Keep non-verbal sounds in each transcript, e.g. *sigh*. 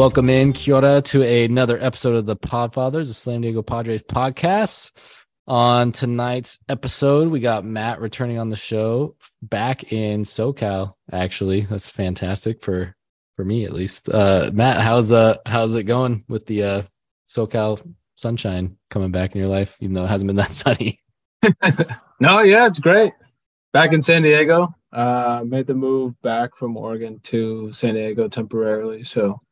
Welcome in, Kia to another episode of the Padfathers, the Slam Diego Padres podcast. On tonight's episode, we got Matt returning on the show back in SoCal. Actually, that's fantastic for for me at least. Uh, Matt, how's uh how's it going with the uh, SoCal sunshine coming back in your life, even though it hasn't been that *laughs* sunny? *laughs* no, yeah, it's great. Back in San Diego. Uh, made the move back from Oregon to San Diego temporarily. So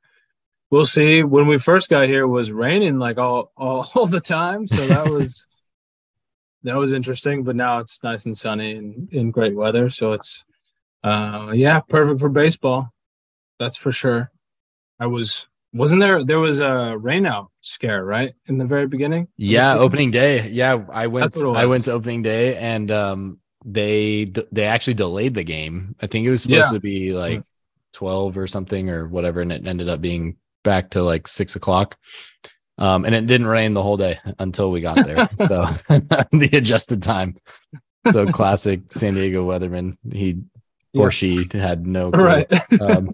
we'll see. When we first got here, it was raining like all, all, *laughs* all the time. So that *laughs* was that was interesting. But now it's nice and sunny and in great weather. So it's uh yeah, perfect for baseball. That's for sure. I was wasn't there there was a rainout scare right in the very beginning yeah opening day yeah i went i went to opening day and um they they actually delayed the game i think it was supposed yeah. to be like 12 or something or whatever and it ended up being back to like six o'clock. Um and it didn't rain the whole day until we got there. So *laughs* *laughs* the adjusted time. So classic san diego weatherman. He yeah. or she had no clue. right. *laughs* Um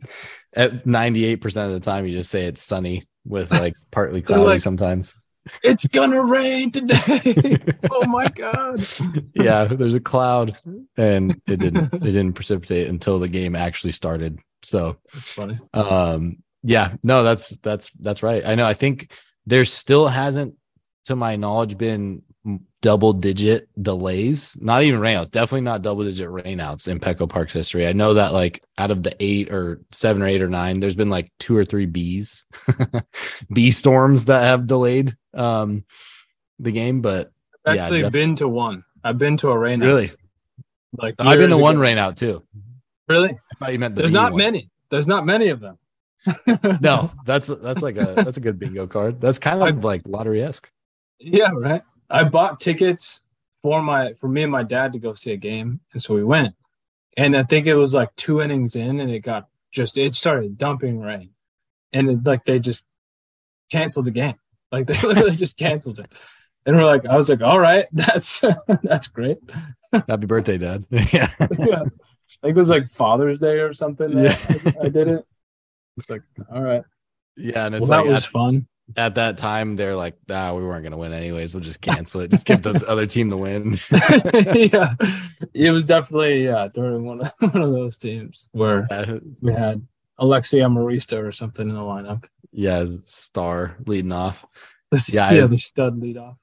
at 98% of the time you just say it's sunny with like partly cloudy like, sometimes. It's gonna rain today. Oh my god. Yeah there's a cloud. And it didn't it didn't precipitate until the game actually started. So that's funny. um yeah no that's that's that's right i know i think there still hasn't to my knowledge been double digit delays, not even rainouts, definitely not double digit rainouts in Petco Park's history. I know that like out of the eight or seven or eight or nine, there's been like two or three bees, *laughs* bee storms that have delayed um, the game. But I've actually yeah, been to one. I've been to a rainout. Really? Like I've been to ago. one rainout too. Really? I thought you meant the There's not one. many. There's not many of them. No, *laughs* that's that's like a that's a good bingo card. That's kind of like lottery esque. Yeah, right. I bought tickets for my for me and my dad to go see a game, and so we went. And I think it was like two innings in, and it got just it started dumping rain, and it, like they just canceled the game. Like *laughs* they literally *laughs* just canceled it. And we're like, I was like, all right, that's that's great. Happy birthday, Dad. yeah. yeah. I think it was like Father's Day or something. Yeah. I, I did it. It's like, all right. Yeah, and it's well, like, that was fun at that time they're like, ah, we weren't gonna win anyways. We'll just cancel it. Just give the *laughs* other team the win. *laughs* *laughs* yeah, it was definitely yeah during one of, one of those teams where yeah. we had Alexi Amarista or something in the lineup. Yeah, star leading off. The, yeah, yeah, I, the stud lead off.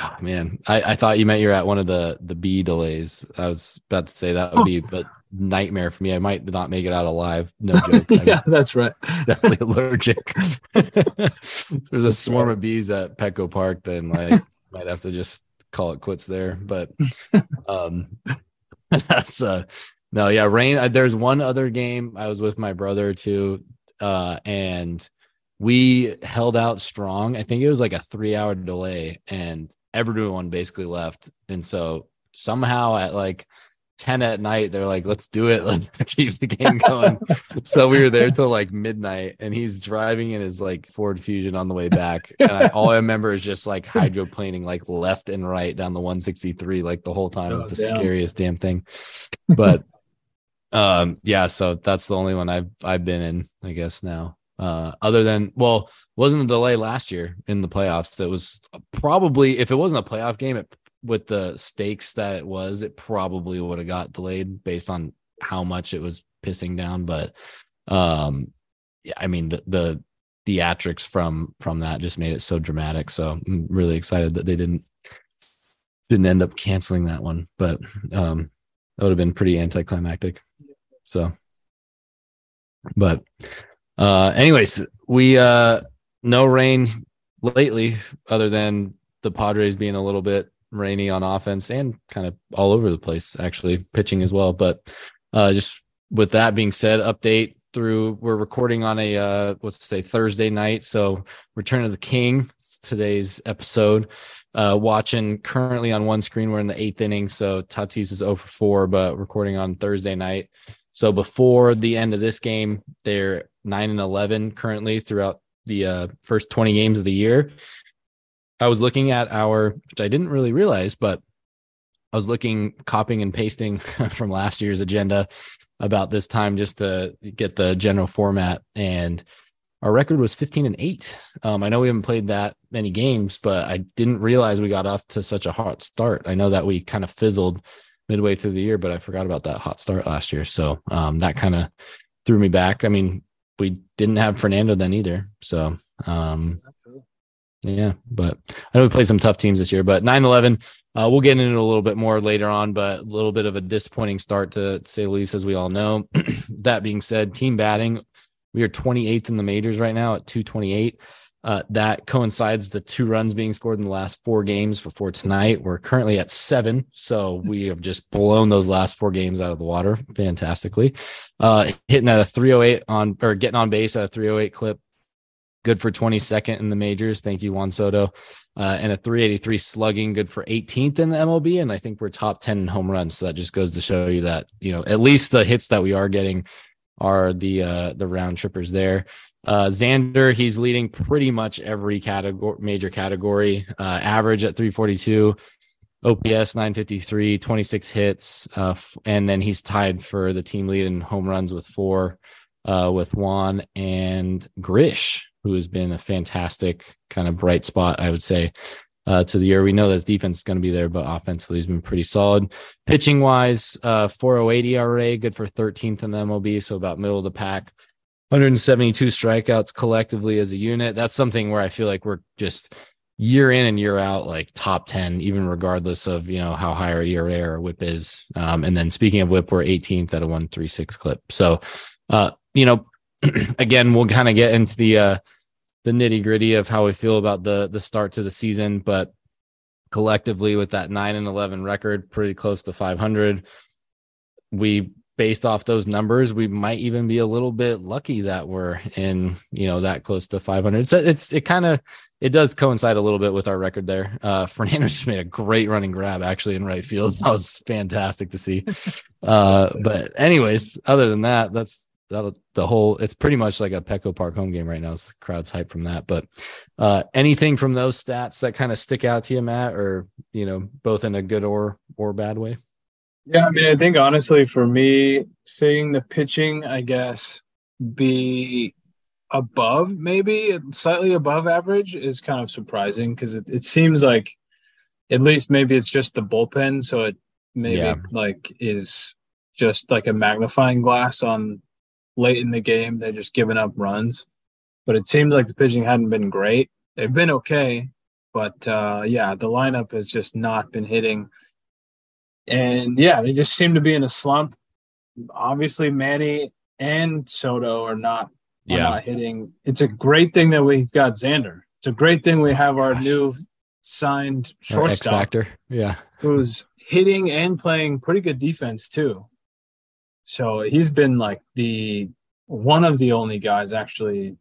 Oh man, I, I thought you meant you're at one of the the B delays. I was about to say that would be, but nightmare for me. I might not make it out alive. No *laughs* joke. yeah, that's right. *laughs* Definitely allergic. *laughs* There's a swarm of bees at Petco Park, then like might have to just call it quits there. But um that's uh no, yeah, rain. Uh, there's one other game I was with my brother too, uh, and we held out strong. I think it was like a three hour delay, and everyone basically left. And so somehow at like 10 at night they're like let's do it. *laughs* Let's keep the game going. So we were there till like midnight and he's driving in his like ford fusion on the way back. And I, all i remember is just like hydroplaning like left and right down the 163 like the whole time. It was oh, the damn. scariest damn thing. *laughs* But um yeah so that's the only one i've i've been in i guess now. Uh other than well wasn't a delay last year in the playoffs. It was probably if it wasn't a playoff game it with the stakes that it was, it probably would have got delayed based on how much it was pissing down. But um, I mean the the theatrics from from that just made it so dramatic. So I'm really excited that they didn't didn't end up canceling that one. But um, that would have been pretty anticlimactic. So, but uh, anyways, we uh no rain lately, other than the Padres being a little bit rainy on offense and kind of all over the place, actually, pitching as well. But uh, just with that being said, update through we're recording on a uh, what's to say Thursday night. So Return of the King, today's episode. Uh, watching currently on one screen, we're in the eighth inning. So Tatis is 0 for 4, but recording on Thursday night. So before the end of this game, they're 9 and 11 currently throughout the uh, first 20 games of the year. I was looking at our, which I didn't really realize, but I was looking, copying and pasting *laughs* from last year's agenda about this time just to get the general format. And our record was 15 and 8. Um, I know we haven't played that many games, but I didn't realize we got off to such a hot start. I know that we kind of fizzled midway through the year, but I forgot about that hot start last year. So um, that kind of threw me back. I mean, we didn't have Fernando then either. So um, yeah, but I know we played some tough teams this year, but 9 11, uh, we'll get into a little bit more later on, but a little bit of a disappointing start to, to say the least, as we all know. *clears throat* that being said, team batting, we are 28th in the majors right now at 228. Uh, that coincides the two runs being scored in the last four games before tonight. We're currently at seven, so we have just blown those last four games out of the water fantastically. Uh, hitting at a 308 on or getting on base at a 308 clip, good for 22nd in the majors. Thank you, Juan Soto. Uh, and a 383 slugging, good for 18th in the MLB. And I think we're top 10 in home runs. So that just goes to show you that you know at least the hits that we are getting are the uh, the round trippers there. Uh, Xander, he's leading pretty much every category, major category. Uh, average at 342, OPS 953, 26 hits, uh, f- and then he's tied for the team lead in home runs with four, uh, with Juan and Grish, who has been a fantastic kind of bright spot, I would say, uh, to the year. We know that his defense is going to be there, but offensively, he's been pretty solid. Pitching wise, uh, 408 ERA, good for 13th in the MLB, so about middle of the pack. 172 strikeouts collectively as a unit. That's something where I feel like we're just year in and year out, like top 10, even regardless of, you know, how high our ERA or whip is. Um, and then speaking of whip, we're 18th at a 136 clip. So, uh, you know, *clears throat* again, we'll kind of get into the, uh, the nitty gritty of how we feel about the, the start to the season, but collectively with that nine and 11 record, pretty close to 500, we based off those numbers, we might even be a little bit lucky that we're in, you know, that close to 500. So it's, it kind of, it does coincide a little bit with our record there. Uh, *laughs* Fernando just made a great running grab actually in right field. That was fantastic to see. *laughs* Uh, but anyways, other than that, that's that the whole, it's pretty much like a Petco Park home game right now. It's the crowd's hype from that. But uh, anything from those stats that kind of stick out to you, Matt, or, you know, both in a good or, or bad way? Yeah, I mean, I think honestly, for me, seeing the pitching, I guess, be above, maybe slightly above average, is kind of surprising because it, it seems like, at least maybe it's just the bullpen, so it maybe yeah. like is just like a magnifying glass on late in the game. They're just giving up runs, but it seems like the pitching hadn't been great. They've been okay, but uh, yeah, the lineup has just not been hitting and yeah, they just seem to be in a slump. Obviously, Manny and Soto are not, are yeah. not hitting. It's a great thing that we've got Xander. It's a great thing we have our Gosh. new signed shortstop. Yeah. Who's hitting and playing pretty good defense too. So he's been like the one of the only guys actually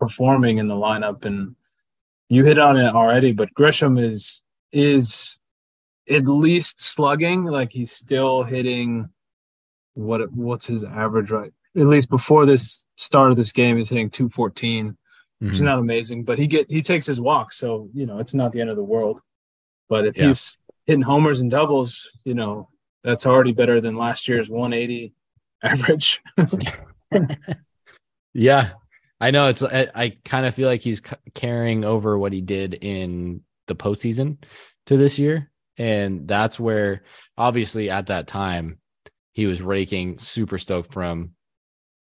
performing in the lineup and you hit on it already, but Grisham is is at least slugging, like he's still hitting what what's his average right? At least before this start of this game, he's hitting 214, mm-hmm. which is mm-hmm. not amazing. But he get he takes his walk, so you know it's not the end of the world. But if yeah. he's hitting homers and doubles, you know that's already better than last year's 180 average. *laughs* yeah, I know. It's I, I kind of feel like he's carrying over what he did in the postseason to this year. And that's where obviously at that time he was raking super stoked from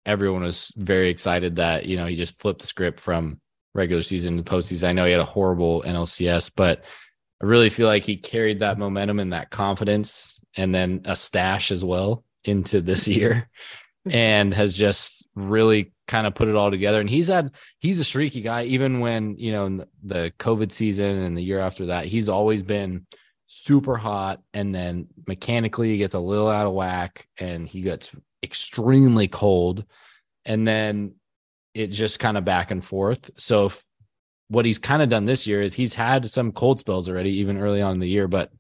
everyone was very excited that, you know, he just flipped the script from regular season to postseason. I know he had a horrible NLCS, but I really feel like he carried that momentum and that confidence and then a stash as well into this *laughs* year *laughs* and has just really kind of put it all together. And he's had, he's a streaky guy, even when, you know, the COVID season and the year after that, he's always been super hot. And then mechanically he gets a little out of whack and he gets extremely cold. And then it's just kind of back and forth. So if, what he's kind of done this year is he's had some cold spells already even early on in the year but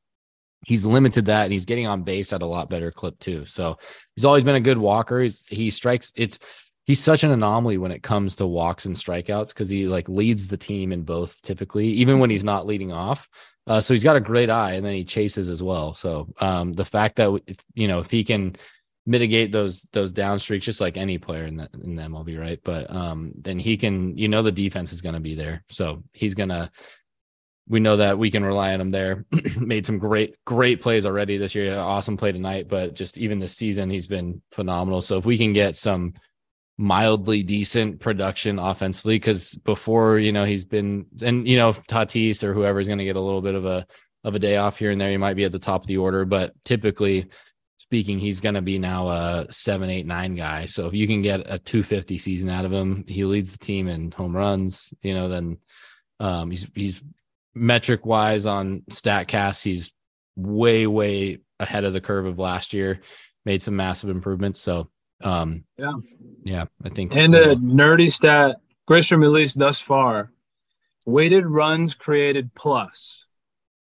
he's limited that and he's getting on base at a lot better clip too. So he's always been a good walker. He's he strikes it's he's such an anomaly when it comes to walks and strikeouts because he like leads the team in both typically even when he's not leading off. Uh, so he's got a great eye, and then he chases as well. So um, the fact that if, you know if he can mitigate those those down streaks just like any player in the in the MLB, right? But um then he can you know the defense is going to be there. So he's going to we know that we can rely on him there. *clears throat* Made some great great plays already this year. Awesome play tonight, but just even this season he's been phenomenal. So if we can get some mildly decent production offensively cuz before, you know, he's been and you know Tatis or whoever's going to get a little bit of a of a day off here and there, he might be at the top of the order, but typically speaking, he's going to be now a seven, eight, nine guy. So if you can get a 250 season out of him, he leads the team in home runs, you know, then um, he's, he's metric wise on StatCast, he's way, way ahead of the curve of last year, made some massive improvements. So, um, yeah, yeah, I think. And a nerdy stat, Grisham, released thus far, weighted runs created plus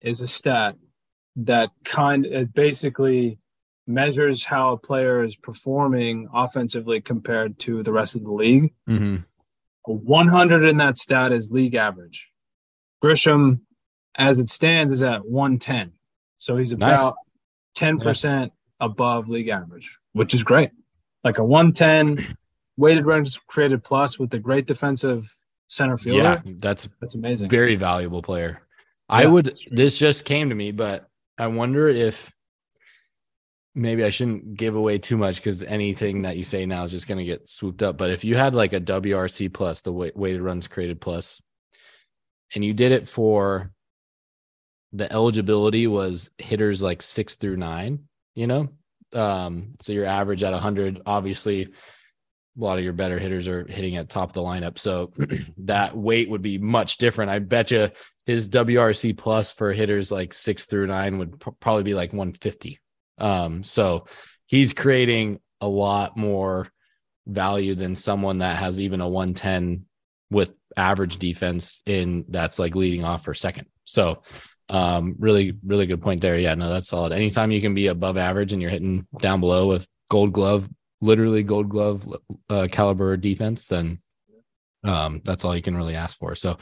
is a stat that kind of basically measures how a player is performing offensively compared to the rest of the league. Mm-hmm. 100 in that stat is league average. Grisham, as it stands, is at 110. So he's about nice. 10% yeah. above league average, which is great. Like a 110 *clears throat* weighted runs created plus with a great defensive center fielder. Yeah, that's that's amazing. Very valuable player. Yeah, I would this just came to me, but I wonder if maybe I shouldn't give away too much because anything that you say now is just going to get swooped up. But if you had like a WRC plus, the weighted runs created plus, and you did it for the eligibility was hitters like six through nine, you know? Um, so your average at 100, obviously, a lot of your better hitters are hitting at top of the lineup. So *clears throat* that weight would be much different. I bet you his WRC plus for hitters like six through nine would p- probably be like 150 um, so he's creating a lot more value than someone that has even a 110 with average defense in that's like leading off for second. So um really really good point there. Yeah, no, that's solid. Anytime you can be above average and you're hitting down below with gold glove, literally gold glove uh, caliber defense, then um that's all you can really ask for. So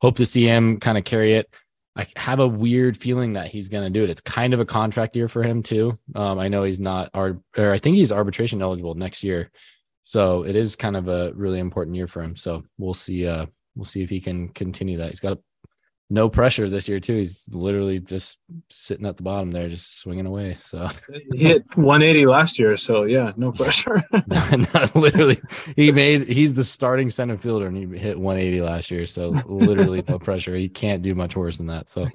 hope to see him kind of carry it. I have a weird feeling that he's going to do it. It's kind of a contract year for him too. Um, I know he's not, or I think he's arbitration eligible next year, so it is kind of a really important year for him. So we'll see. Uh, we'll see if he can continue that. He's got no pressure this year too. He's literally just sitting at the bottom there, just swinging away. So he hit 180 last year. So yeah, no pressure. *laughs* *laughs* literally, he made. He's the starting center fielder, and he hit 180 last year. So literally, no *laughs* pressure. He can't do much worse than that. So,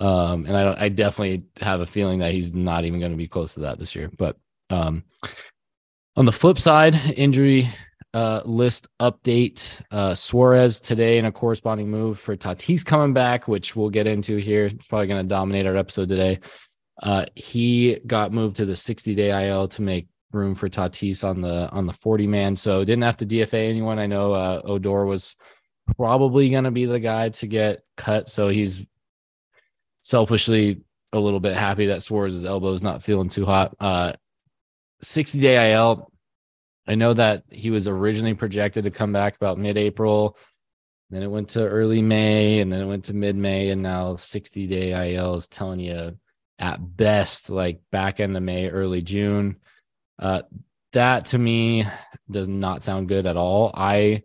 um, and I don't. I definitely have a feeling that he's not even going to be close to that this year. But um, on the flip side, injury uh, list update. Uh, Suarez today in a corresponding move for Tatis coming back, which we'll get into here. It's probably going to dominate our episode today. Uh, he got moved to the 60 day IL to make room for Tatis on the on the 40 man. So didn't have to DFA anyone. I know uh, Odor was probably going to be the guy to get cut. So he's selfishly a little bit happy that Suarez's elbow is not feeling too hot. Uh, 60 day IL I know that he was originally projected to come back about mid April. Then it went to early May and then it went to mid May. And now 60 day IL is telling you at best like back end of May, early June. Uh, that to me does not sound good at all. I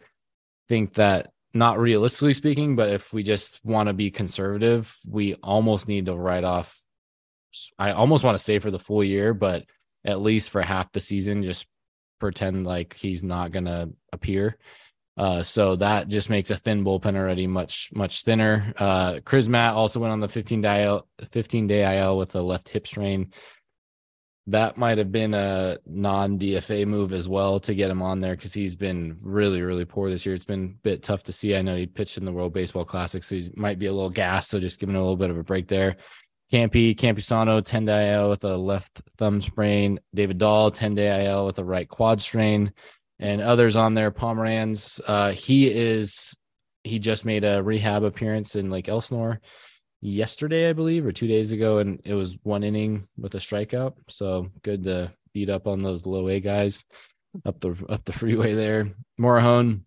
think that not realistically speaking, but if we just want to be conservative, we almost need to write off. I almost want to say for the full year, but at least for half the season, just pretend like he's not going to appear. Uh, so that just makes a thin bullpen already much much thinner. Uh, Chris Matt also went on the 15 day IL, 15 day IL with a left hip strain. That might have been a non DFA move as well to get him on there because he's been really really poor this year. It's been a bit tough to see. I know he pitched in the World Baseball Classic, so he might be a little gas. So just giving a little bit of a break there. Campy, Campusano, 10 day IL with a left thumb sprain. David Dahl, 10 day IL with a right quad strain. And others on there, Pomeranz. Uh, he is, he just made a rehab appearance in Lake Elsinore yesterday, I believe, or two days ago. And it was one inning with a strikeout. So good to beat up on those low A guys up the, up the freeway there. Morejon,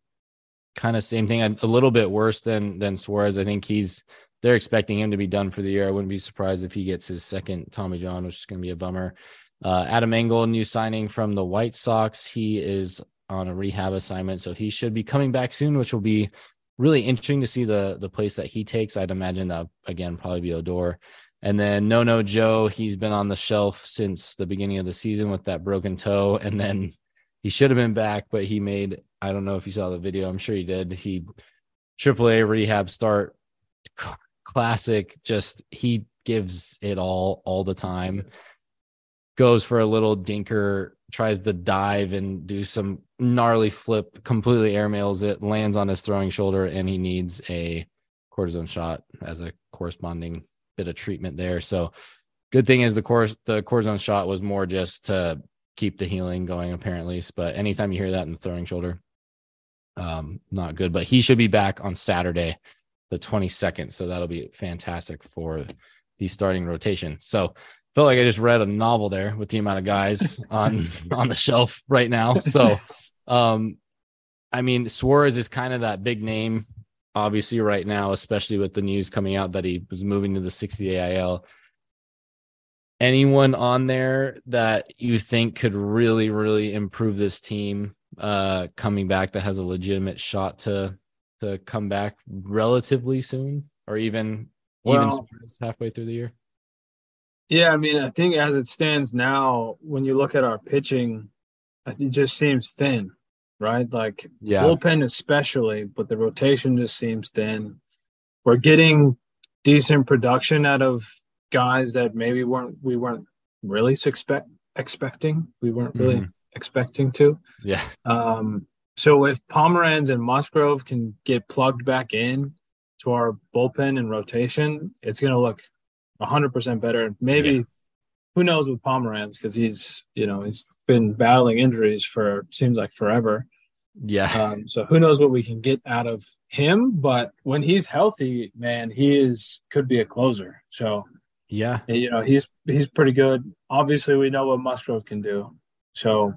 kind of same thing, a, a little bit worse than, than Suarez. I think he's, they're expecting him to be done for the year. I wouldn't be surprised if he gets his second Tommy John, which is going to be a bummer. Uh, Adam Engel, new signing from the White Sox. He is on a rehab assignment, so he should be coming back soon, which will be really interesting to see the the place that he takes. I'd imagine that again probably be Odor. And then No No Joe, he's been on the shelf since the beginning of the season with that broken toe. And then he should have been back, but he made, I don't know if you saw the video. I'm sure he did. He AAA rehab start classic. Just he gives it all all the time. Goes for a little dinker, tries to dive and do some gnarly flip, completely airmails it, lands on his throwing shoulder, and he needs a cortisone shot as a corresponding bit of treatment there. So good thing is the course the cortisone shot was more just to keep the healing going apparently. But anytime you hear that in the throwing shoulder, um, not good. But he should be back on Saturday, the 22nd. So that'll be fantastic for the starting rotation. So felt like I just read a novel there with the amount of guys *laughs* on on the shelf right now. So um I mean Suarez is kind of that big name obviously right now, especially with the news coming out that he was moving to the 60 AIL. Anyone on there that you think could really, really improve this team uh, coming back that has a legitimate shot to to come back relatively soon, or even well, even halfway through the year? Yeah, I mean, I think as it stands now, when you look at our pitching, it just seems thin right? Like yeah. bullpen especially, but the rotation just seems thin. We're getting decent production out of guys that maybe weren't we weren't really expect expecting. We weren't really mm-hmm. expecting to. Yeah. Um so if Pomeranz and Musgrove can get plugged back in to our bullpen and rotation, it's going to look 100% better. Maybe yeah. who knows with Pomeranz because he's, you know, he's been battling injuries for seems like forever. Yeah. Um, so who knows what we can get out of him? But when he's healthy, man, he is could be a closer. So yeah, you know he's he's pretty good. Obviously, we know what Musgrove can do. So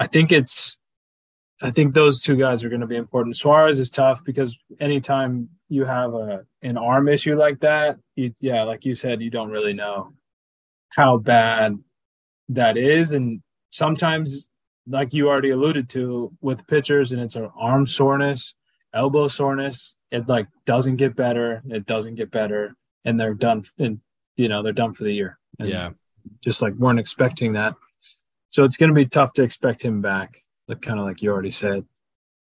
I think it's I think those two guys are going to be important. Suarez is tough because anytime you have a an arm issue like that, you, yeah, like you said, you don't really know how bad that is, and sometimes like you already alluded to with pitchers, and it's an arm soreness, elbow soreness. It like doesn't get better. It doesn't get better, and they're done. And you know they're done for the year. And yeah, just like weren't expecting that. So it's going to be tough to expect him back. Like kind of like you already said.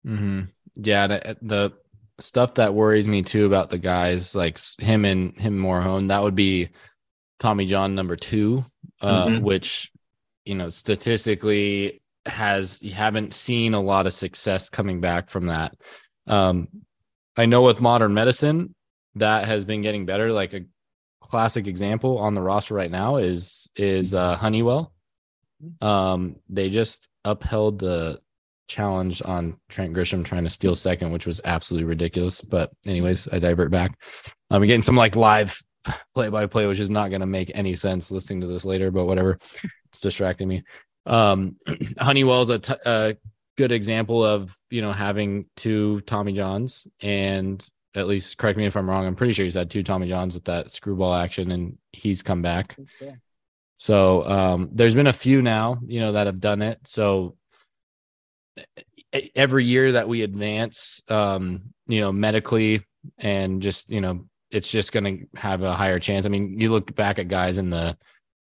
Hmm. Yeah. The, the stuff that worries me too about the guys like him and him Morejon, that would be Tommy John number two, uh, mm-hmm. which you know statistically has you haven't seen a lot of success coming back from that. Um, I know with modern medicine that has been getting better. Like a classic example on the roster right now is is uh, Honeywell. Um, they just upheld the challenge on Trent Grisham trying to steal second, which was absolutely ridiculous. But anyways, I divert back. I'm getting some like live play by play, which is not going to make any sense listening to this later, but whatever. It's distracting me. Um, *clears throat* Honeywell's a, t- a good example of you know having two Tommy Johns, and at least correct me if I'm wrong. I'm pretty sure he's had two Tommy Johns with that screwball action, and he's come back. Okay. So um, there's been a few now, you know, that have done it. So every year that we advance, um, you know, medically and just you know, it's just going to have a higher chance. I mean, you look back at guys in the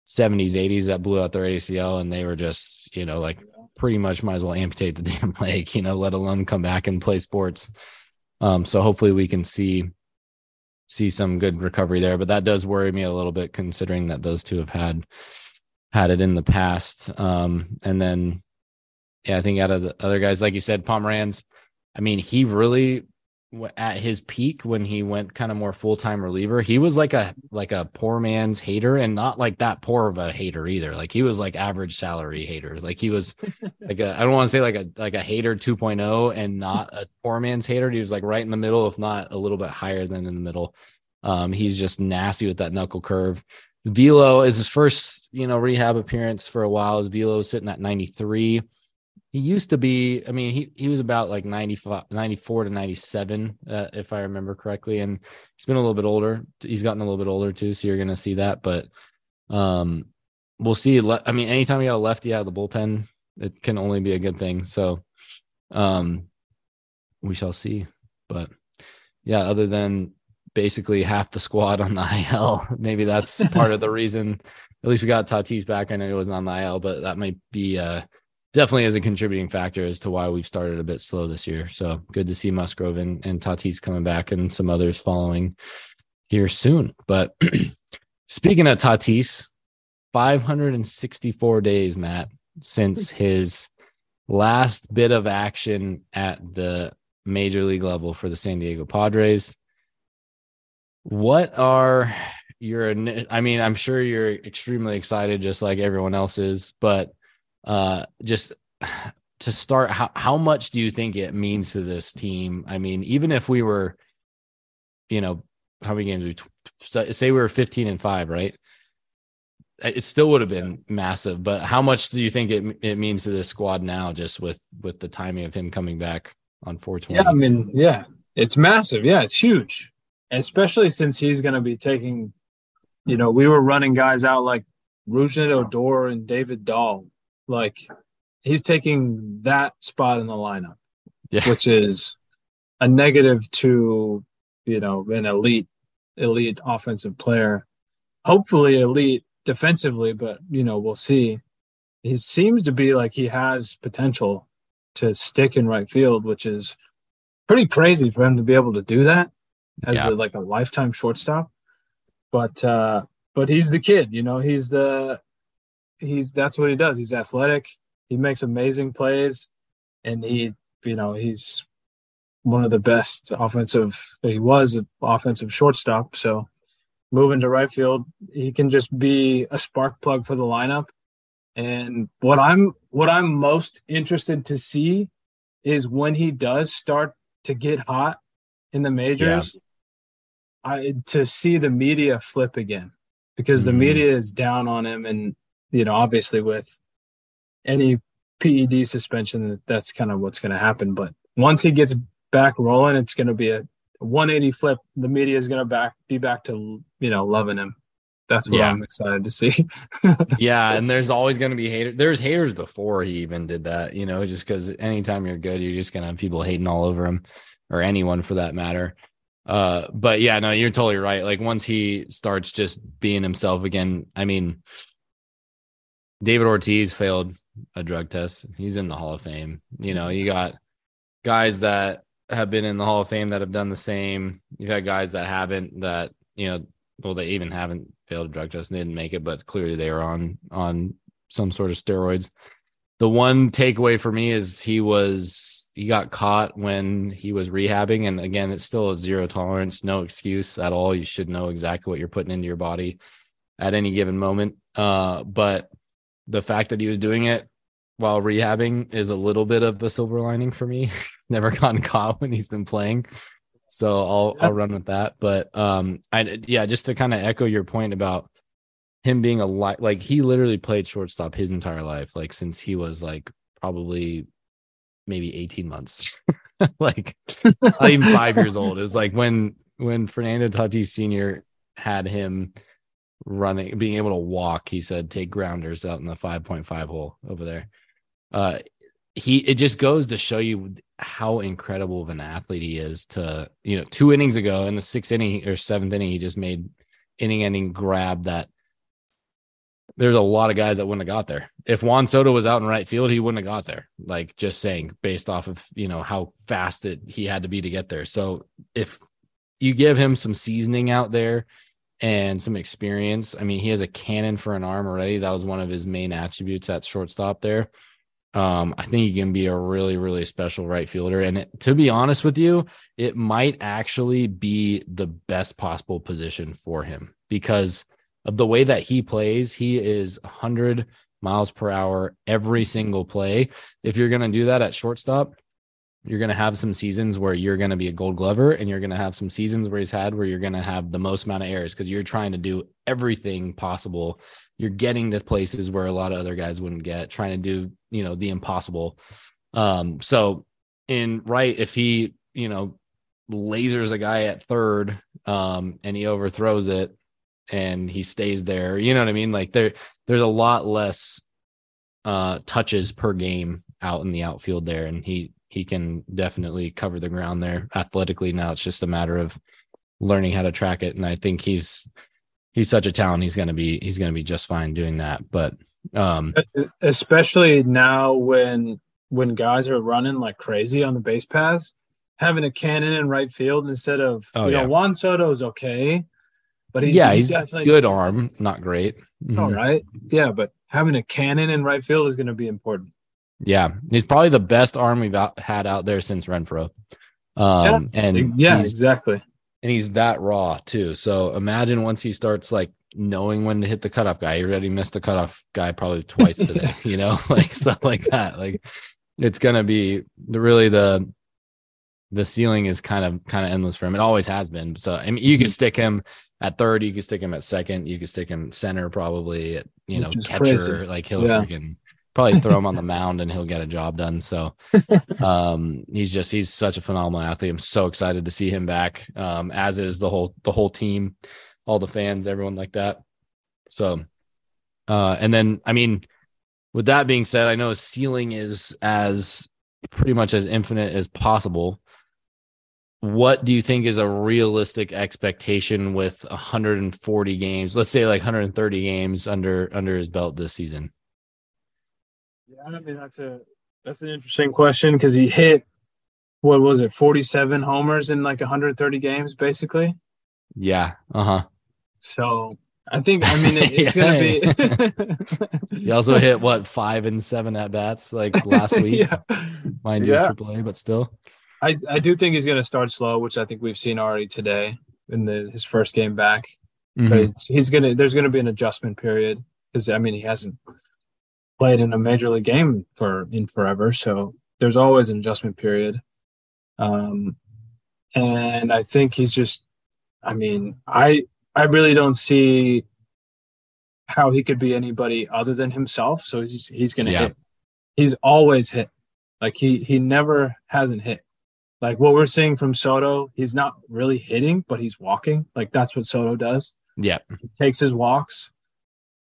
70s, 80s that blew out their ACL and they were just, you know, like pretty much might as well amputate the *laughs* damn leg, you know, let alone come back and play sports. Um, so hopefully we can see see some good recovery there. But that does worry me a little bit considering that those two have had had it in the past. Um, and then yeah, I think out of the other guys, like you said, Pomeranz, I mean, he really at his peak when he went kind of more full-time reliever he was like a like a poor man's Hader and not like that poor of a Hader either. Like he was like average salary Hader. Like he was *laughs* like a i don't want to say like a like a Hader 2.0 and not a poor man's Hader. He was like right in the middle if not a little bit higher than in the middle. Um he's just nasty with that knuckle curve. Velo is his first you know rehab appearance for a while his velo sitting at 93 he used to be i mean he, he was about like 95 94 to 97 uh, if i remember correctly and he's been a little bit older he's gotten a little bit older too so you're gonna see that but um we'll see. I mean, anytime you got a lefty out of the bullpen, it can only be a good thing. So, um, we shall see. But yeah, other than basically half the squad on the *laughs* IL, maybe that's part of the reason. *laughs* At least we got Tatis back. I know he wasn't on the IL, but that might be uh, definitely is a contributing factor as to why we've started a bit slow this year. So good to see Musgrove and, and Tatis coming back and some others following here soon. But *clears throat* speaking of Tatis, 564 days, Matt, since his last bit of action at the major league level for the San Diego Padres. What are your I mean, I'm sure you're extremely excited just like everyone else is, but uh just to start how how much do you think it means to this team? I mean, even if we were you know, how many games we say we were 15 and 5, right? it still would have been massive. But how much do you think it it means to this squad now, just with with the timing of him coming back on 420? Yeah, I mean, yeah, it's massive. Yeah, it's huge, especially since he's going to be taking. You know, we were running guys out like Rougned Odor and David Dahl. Like he's taking that spot in the lineup, yeah. which is a negative to you know an elite elite offensive player hopefully elite defensively, but you know, we'll see. He seems to be like he has potential to stick in right field, which is pretty crazy for him to be able to do that as yeah. a, like a lifetime shortstop. But uh but he's the kid, you know, he's the he's that's what he does. He's athletic, he makes amazing plays, and he you know, he's one of the best offensive he was an offensive shortstop. So moving to right field, he can just be a spark plug for the lineup. And what I'm what I'm most interested to see is when he does start to get hot in the majors, yeah. I to see the media flip again because the mm. media is down on him and you know obviously with any PED suspension that's kind of what's going to happen but once he gets back rolling it's going to be a 180 flip, the media is going to back be back to you know loving him. That's what yeah. I'm excited to see. *laughs* yeah, and there's always going to be haters. There's haters before he even did that, you know, just because anytime you're good, you're just going to have people hating all over him, or anyone for that matter. Uh, but yeah, no, you're totally right. Like once he starts just being himself again, I mean, David Ortiz failed a drug test. He's in the Hall of Fame. You know, you got guys that have been in the Hall of Fame that have done the same. You've had guys that haven't that, you know, well, they even haven't failed a drug test and didn't make it, but clearly they are on on some sort of steroids. The one takeaway for me is he was he got caught when he was rehabbing. And again, it's still a zero tolerance, no excuse at all. You should know exactly what you're putting into your body at any given moment. Uh, but the fact that he was doing it while rehabbing is a little bit of the silver lining for me. *laughs* Never gotten caught when he's been playing. So I'll I'll run with that. But um I yeah, just to kind of echo your point about him being a lot like he literally played shortstop his entire life, like since he was like probably maybe 18 months. *laughs* like not even five years old. It was like when when Fernando Tatis Sr. had him running, being able to walk, he said, take grounders out in the 5.5 hole over there. Uh, he it just goes to show you how incredible of an athlete he is to you know two innings ago in the sixth inning or seventh inning he just made inning ending grab that there's a lot of guys that wouldn't have got there. If juan soto was out in right field he wouldn't have got there like just saying based off of you know how fast it he had to be to get there. So if you give him some seasoning out there and some experience i mean he has a cannon for an arm already that was one of his main attributes at shortstop there um, I think he can be a really, really special right fielder. And it, to be honest with you, it might actually be the best possible position for him because of the way that he plays. He is 100 miles per hour every single play. If you're going to do that at shortstop, you're going to have some seasons where you're going to be a gold glover and you're going to have some seasons where he's had where you're going to have the most amount of errors because you're trying to do everything possible. You're getting to places where a lot of other guys wouldn't get trying to do you know the impossible. Um so in right if he you know lasers a guy at third um and he overthrows it and he stays there you know what i mean? Like there there's a lot less uh touches per game out in the outfield there and he he can definitely cover the ground there athletically. Now it's just a matter of learning how to track it. And i think he's he's such a talent. He's going to be he's going to be just fine doing that. But um especially now when when guys are running like crazy on the base paths having a cannon in right field instead of Oh, you yeah. know Juan Soto's okay but he's, yeah he's definitely good arm not great. All Mhm. right. Yeah but having a cannon in right field is going to be important yeah he's probably the best arm we've out, had out there since Renfroe um and yeah exactly and he's that raw too. So imagine once he starts like knowing when to hit the cutoff guy. He already missed the cutoff guy probably twice today, *laughs* you know, *laughs* like stuff like that. Like it's gonna be the really the the ceiling is kind of kind of endless for him. It always has been. So I mean you could stick him at third, you could stick him at second, you could stick him center probably at you know catcher. crazy. Like he'll Yeah. freaking probably throw him on the *laughs* mound and he'll get a job done. So *laughs* um he's just he's such a phenomenal athlete. I'm so excited to see him back um as is the whole the whole team all the fans everyone like that. So uh and then i mean with that being said i know his ceiling is as pretty much as infinite as possible. What do you think is a realistic expectation with 140 games let's say like 130 games under under his belt this season i mean that's a that's an interesting question because he hit what was it 47 homers in like 130 games basically yeah uh-huh so i think i mean it, it's gonna be *laughs* He also hit what five and seven at bats like last *laughs* week. yeah. Mind you, Yeah. triple A, but still. I, I do think he's going to start slow, which I think we've seen already today in the his first game back. Mhm. But it's, he's going to there's going to be an adjustment period because I mean he hasn't played in a major league game for in forever, so there's always an adjustment period. Um, and I think he's just, I mean, I I really don't see how he could be anybody other than himself. So he's he's going to Yeah. hit. He's always hit. Like he he never hasn't hit. Like what we're seeing from Soto, he's not really hitting, but he's walking. Like that's what Soto does. Yeah. He takes his walks,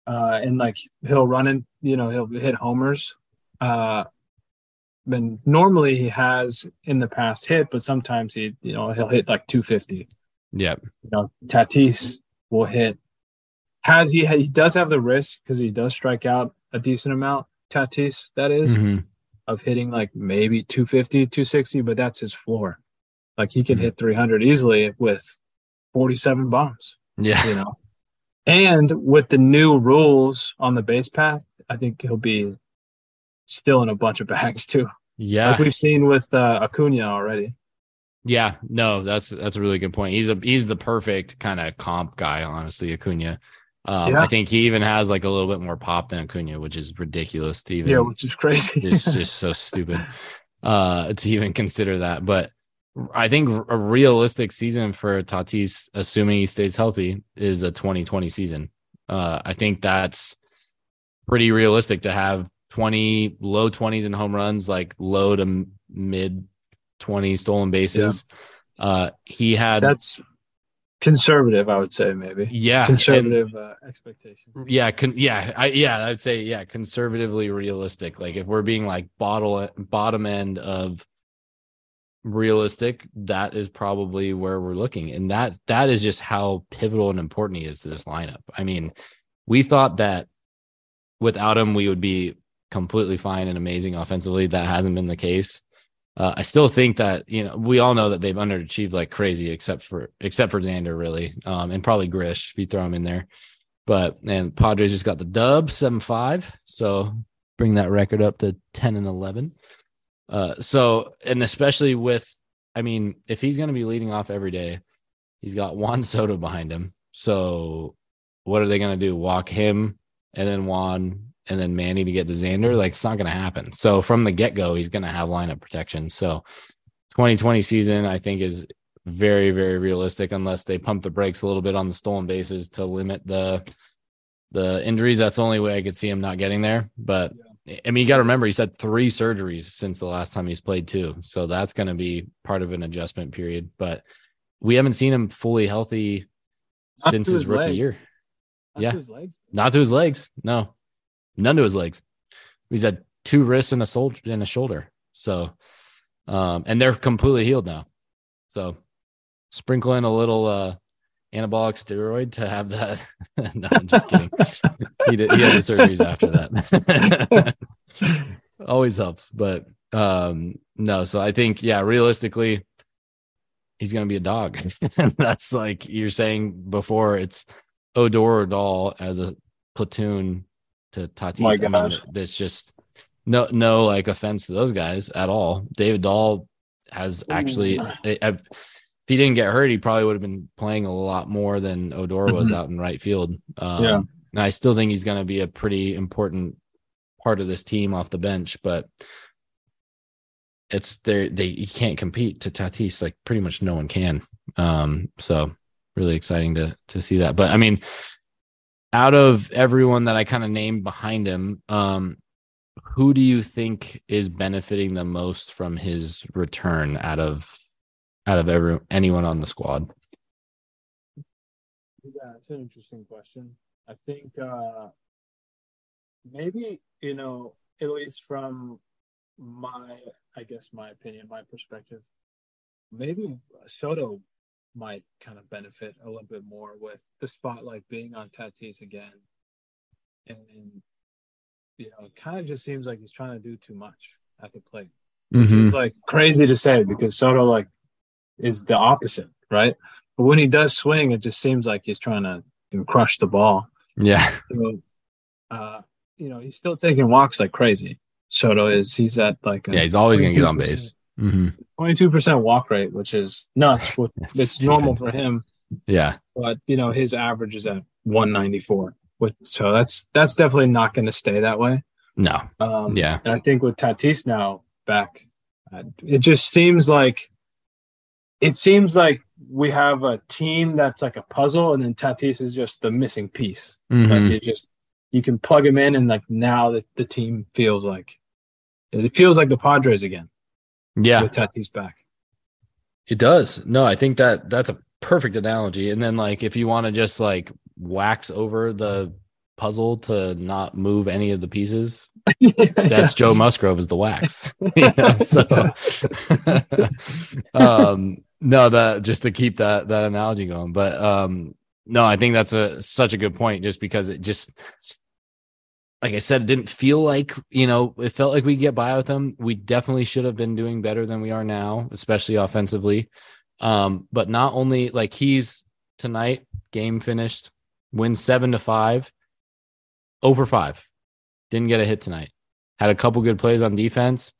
uh, and like he'll run in. You know, he'll hit homers. Uh, and normally he has in the past hit, but sometimes he, you know, he'll hit like 250. Yeah. You know, Tatis will hit. Has he? He does have the risk because he does strike out a decent amount. Tatis, that is Mhm. of hitting like maybe 250, 260, but that's his floor. Like he can Mhm. hit 300 easily with 47 bombs, Yeah. you know. and with the new rules on the base path, I think he'll be still in a bunch of bags too. Yeah. Like we've seen with uh, Acuna already. Yeah. No, that's that's a really good point. He's a he's the perfect kind of comp guy, honestly, Acuna. Um, Yeah. I think he even has like a little bit more pop than Acuna, which is ridiculous to even Yeah, which is crazy. *laughs* it's *laughs* just so stupid uh to even consider that but i think a realistic season for tatis assuming he stays healthy is a 2020 season uh i think that's pretty realistic to have 20 low 20s in home runs like low to mid 20 stolen bases. Uh he had That's conservative, I would say, maybe. yeah and- Conservative uh, expectation. yeah con- yeah i yeah i'd say yeah conservatively realistic. Like if we're being like bottle bottom end of realistic that is probably where we're looking. And that that is just how pivotal and important he is to this lineup. I mean we thought that without him we would be completely fine and amazing offensively that hasn't been the case uh, I still think that you know we all know that they've underachieved like crazy, except for except for Xander, really, um, and probably Grish if you throw him in there. But and Padres just got the dub seven five, so bring that record up to ten and eleven. Uh, so and especially with, I mean, if he's going to be leading off every day, he's got Juan Soto behind him. So what are they going to do? Walk him and then Juan and then Manny to get to Xander? Like it's not going to happen. So from the get go, he's going to have lineup protection. So 2020 season, I think is very very realistic unless they pump the brakes a little bit on the stolen bases to limit the the injuries. That's the only way I could see him not getting there. But I mean, you got to remember he's had three surgeries since the last time he's played too, so that's going to be part of an adjustment period. But we haven't seen him fully healthy since his his rookie leg. year. Not Yeah. to his legs. Not to his legs. No, none to his legs. He's had two wrists and a soldier and a shoulder. So, um, and they're completely healed now. So, sprinkle in a little uh, anabolic steroid to have that. *laughs* no, I'm just kidding. he did. He had the surgeries after that. *laughs* Always helps, but um, no. So I think, yeah, realistically, he's going to be a dog. *laughs* That's like you're saying before. It's Odor or Dahl as a platoon to Tatis. I mean, that's just no, no, like offense to those guys at all. David Dahl has actually. I- I- if he didn't get hurt, he probably would have been playing a lot more than Odor was Mhm. out in right field. Um, Yeah. and I still think he's going to be a pretty important part of this team off the bench, but it's there. They you can't compete to Tatis like pretty much no one can. Um, so really exciting to to see that. But I mean, out of everyone that I kind of named behind him, um, who do you think is benefiting the most from his return out of out of every anyone on the squad? Yeah, it's an interesting question. I think uh maybe, you know, at least from my I guess my opinion, my perspective, maybe Soto might kind of benefit a little bit more with the spotlight being on Tatis again. And you know, it kind of just seems like he's trying to do too much at the plate. Mm-hmm. It's like crazy to say because Soto like is the opposite, right? But when he does swing, it just seems like he's trying to crush the ball. Yeah, So, uh, you know, he's still taking walks like crazy. Soto is. He's at like a yeah, he's always gonna get on base. Mm-hmm. Twenty-two percent walk rate, which is nuts. *laughs* It's normal for him, Yeah, but you know his average is at one ninety-four. So that's that's definitely not going to stay that way. no, Um, yeah, And I think with Tatis now back, uh, it just seems like it seems like we have a team that's like a puzzle, and then Tatis is just the missing piece. Mhm. Like it just you can plug him in, and like now that the team feels like it feels like the Padres again yeah. with Tatis back. It does. No, I think that that's a perfect analogy. And then like if you want to just like wax over the puzzle to not move any of the pieces, *laughs* that's Joe Musgrove is the wax. *laughs* You know, so *laughs* um no that just to keep that that analogy going. But um no, I think that's a such a good point just because it just like I said, it didn't feel like, you know, it felt like we get by with them. We definitely should have been doing better than we are now, especially offensively. Um, but not only like he's tonight, game finished, win seven to five, over five. Didn't get a hit tonight. Had a couple good plays on defense,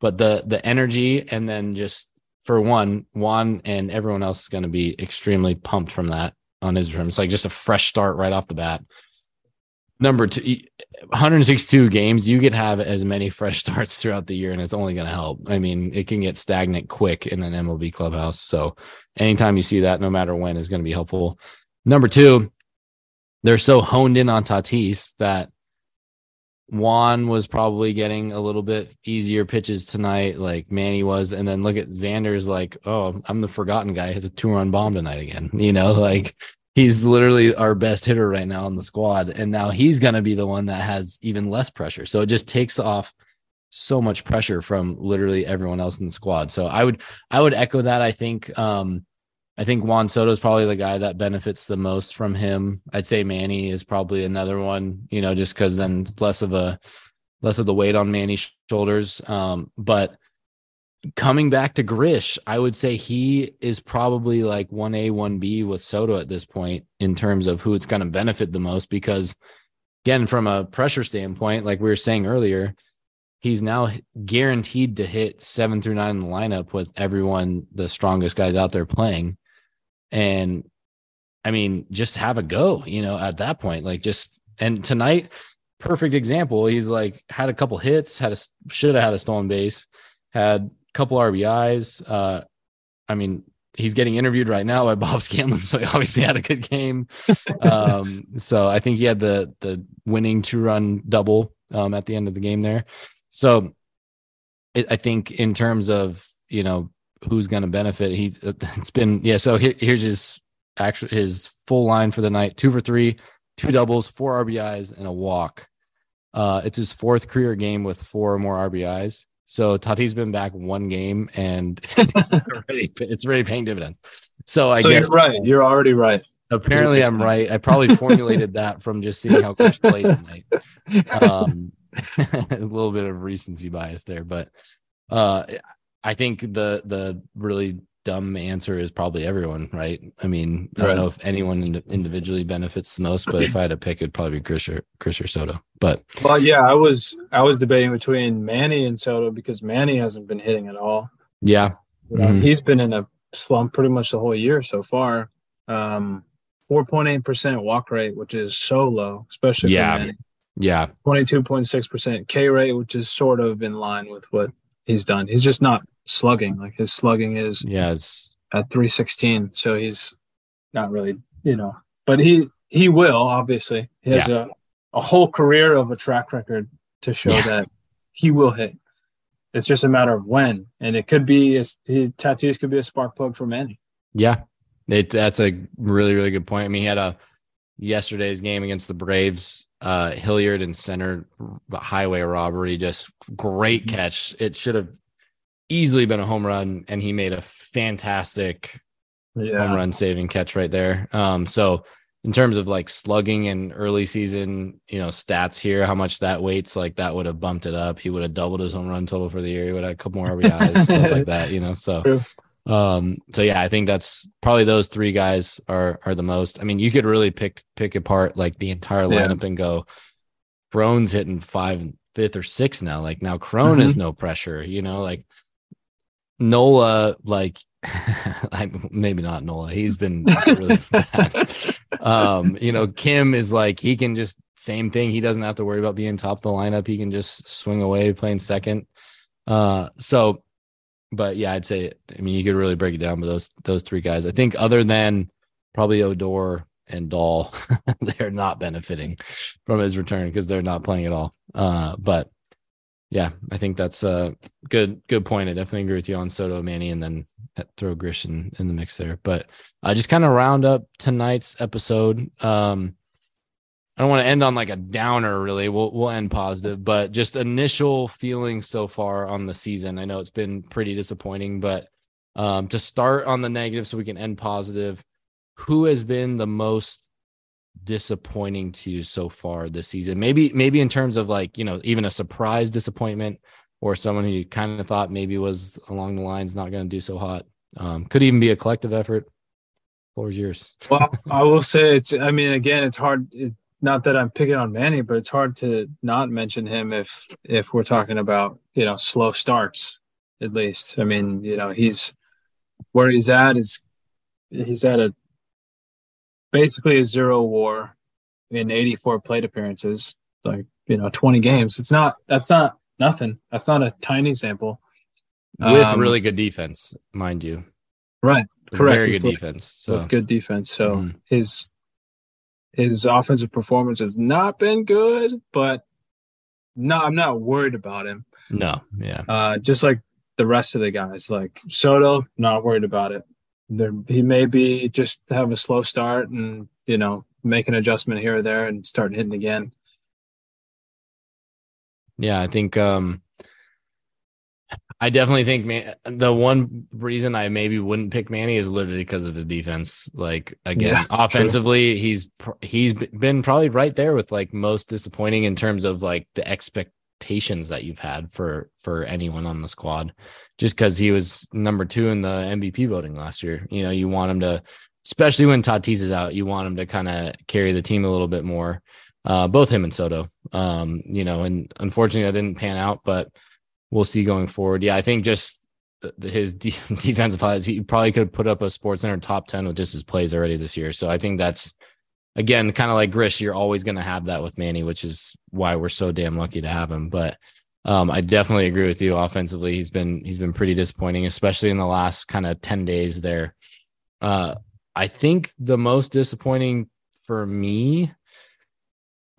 but the the energy and then just for one, Juan and everyone else is going to be extremely pumped from that on his terms. It's like just a fresh start right off the bat. Number two, 162 games, you could have as many fresh *laughs* starts throughout the year, and it's only going to help. I mean, it can get stagnant quick in an MLB clubhouse. So, anytime you see that, no matter when, is going to be helpful. Number two, they're so honed in on Tatis that Juan was probably getting a little bit easier pitches tonight, like Manny was. And then look at Xander's like, oh, I'm the forgotten guy. Has a two run bomb tonight again. *laughs* You know, like he's literally our best hitter right now on the squad. And now he's going to be the one that has even less pressure. So it just takes off so much pressure from literally everyone else in the squad. So I would, I would echo that. I think, um, I think Juan Soto is probably the guy that benefits the most from him. I'd say Manny is probably another one, you know, just because then less of a less of the weight on Manny's shoulders. Um, but coming back to Grish, I would say he is probably like one A, one B with Soto at this point in terms of who it's going to benefit the most. Because again, from a pressure standpoint, like we were saying earlier, he's now guaranteed to hit seven through nine in the lineup with everyone, the strongest guys out there playing. And I mean, just have a go, you know, at that point. Like just and tonight, perfect example. He's like had a couple hits, had a should have had a stolen base, had couple RBIs. Uh, I mean, he's getting interviewed right now by *laughs* Bob Scanlan, so he obviously had a good game. um, *laughs* so I think he had the the winning two run double um, at the end of the game there. So it, I think in terms of you know who's going to benefit, he *laughs* it's been yeah. So here, here's his actual his full line for the night: two for three, two doubles, four RBIs, and a walk. Uh, it's his fourth career game with four or more RBIs. So Tati's been back one game, and *laughs* it's *laughs* really paying dividends. So I so guess you're right. You're already right. Apparently, I'm right. I probably formulated *laughs* that from just seeing how Grish played tonight. Um, a little bit of recency bias there, but uh, I think the the really dumb answer is probably everyone, right? I mean, I don't know if anyone individually benefits the most, but if I had to pick, it'd probably be Grish or Grish or Soto. But well, yeah, I was I was debating between Manny and Soto because Manny hasn't been hitting at all. Yeah, mm-hmm. he's been in a slump pretty much the whole year so far. Um, 4.8% walk rate, which is so low, especially yeah. Yeah. 22.6% K rate, which is sort of in line with what he's done. He's just not slugging. Like his slugging is yes at 316. So he's not really, you know, but he he will obviously. He has yeah. a, a whole career of a track record to show yeah. that he will hit. It's just a matter of when. And it could be a, he, Tatis could be a spark plug for Manny. Yeah. It, that's a really, really good point. I mean, he had a yesterday's game against the Braves, uh, Hilliard and center highway robbery, just great mm-hmm. catch. It should have easily been a home run, and he made a fantastic yeah. home run saving catch right there. Um, so in terms of like slugging and early season, you know, stats here, how much that weights, like that would have bumped it up. He would have doubled his home run total for the year. He would have a couple more *laughs* RBIs, stuff like that, you know. So True. Um, so yeah, I think that's probably those three guys are are the most. I mean, you could really pick pick apart like the entire lineup yeah. and go, Crone's hitting five, fifth or sixth now. Like now Cron mm-hmm. is no pressure, you know, like Nola, like *laughs* maybe not Nola. He's been really *laughs* bad. Um, you know, Kim is like he can just same thing. He doesn't have to worry about being top of the lineup. He can just swing away playing second. Uh, so but yeah, I'd say I mean you could really break it down with those those three guys. I think other than probably Odor and Dahl, *laughs* they're not benefiting from his return because they're not playing at all. Uh, but yeah, I think that's a good good point. I definitely agree with you on Soto, Manny, and then throw Grish in, in the mix there. But uh, just kind of round up tonight's episode. Um, I don't want to end on like a downer really. We'll we'll end positive, but just initial feelings so far on the season. I know it's been pretty disappointing, but um, to start on the negative so we can end positive, who has been the most disappointing to you so far this season? Maybe maybe in terms of like, you know, even a surprise disappointment or someone who you kind of thought maybe was along the lines not going to do so hot. Um, could even be a collective effort. Four years. *laughs* well, I will say it's. I mean, again, it's hard. It, not that I'm picking on Manny, but it's hard to not mention him if if we're talking about you know slow starts at least. I mean, you know, he's where he's at is he's at a basically a zero WAR in 84 plate appearances, like you know 20 games. It's not that's not nothing. That's not a tiny sample. With um, really good defense, mind you. Right. Correct. Very good defense. So. With good defense. So mm. his his offensive performance has not been good, but no, I'm not worried about him. No, yeah. Uh, just like the rest of the guys, like Soto, not worried about it. There, he may be just have a slow start and you know make an adjustment here or there and start hitting again. Yeah, I think um I definitely think man, the one reason I maybe wouldn't pick Manny is literally because of his defense. Like again, yeah, *laughs* offensively, true. he's he's been probably right there with like most disappointing in terms of like the expectations that you've had for for anyone on the squad. Just because he was number two in the MVP voting last year, you know, you want him to, especially when Tatis is out, you want him to kind of carry the team a little bit more. Uh, both him and Soto, um, you know, and unfortunately that didn't pan out, but we'll see going forward. Yeah, I think just his de- *laughs* defensive highlights, he probably could put up a Sports Center top 10 with just his plays already this year. So I think that's, again, kind of like Grish, you're always going to have that with Manny, which is why we're so damn lucky to have him. But um, I definitely agree with you. Offensively, he's been he's been pretty disappointing, especially in the last kind of ten days there. Uh, I think the most disappointing for me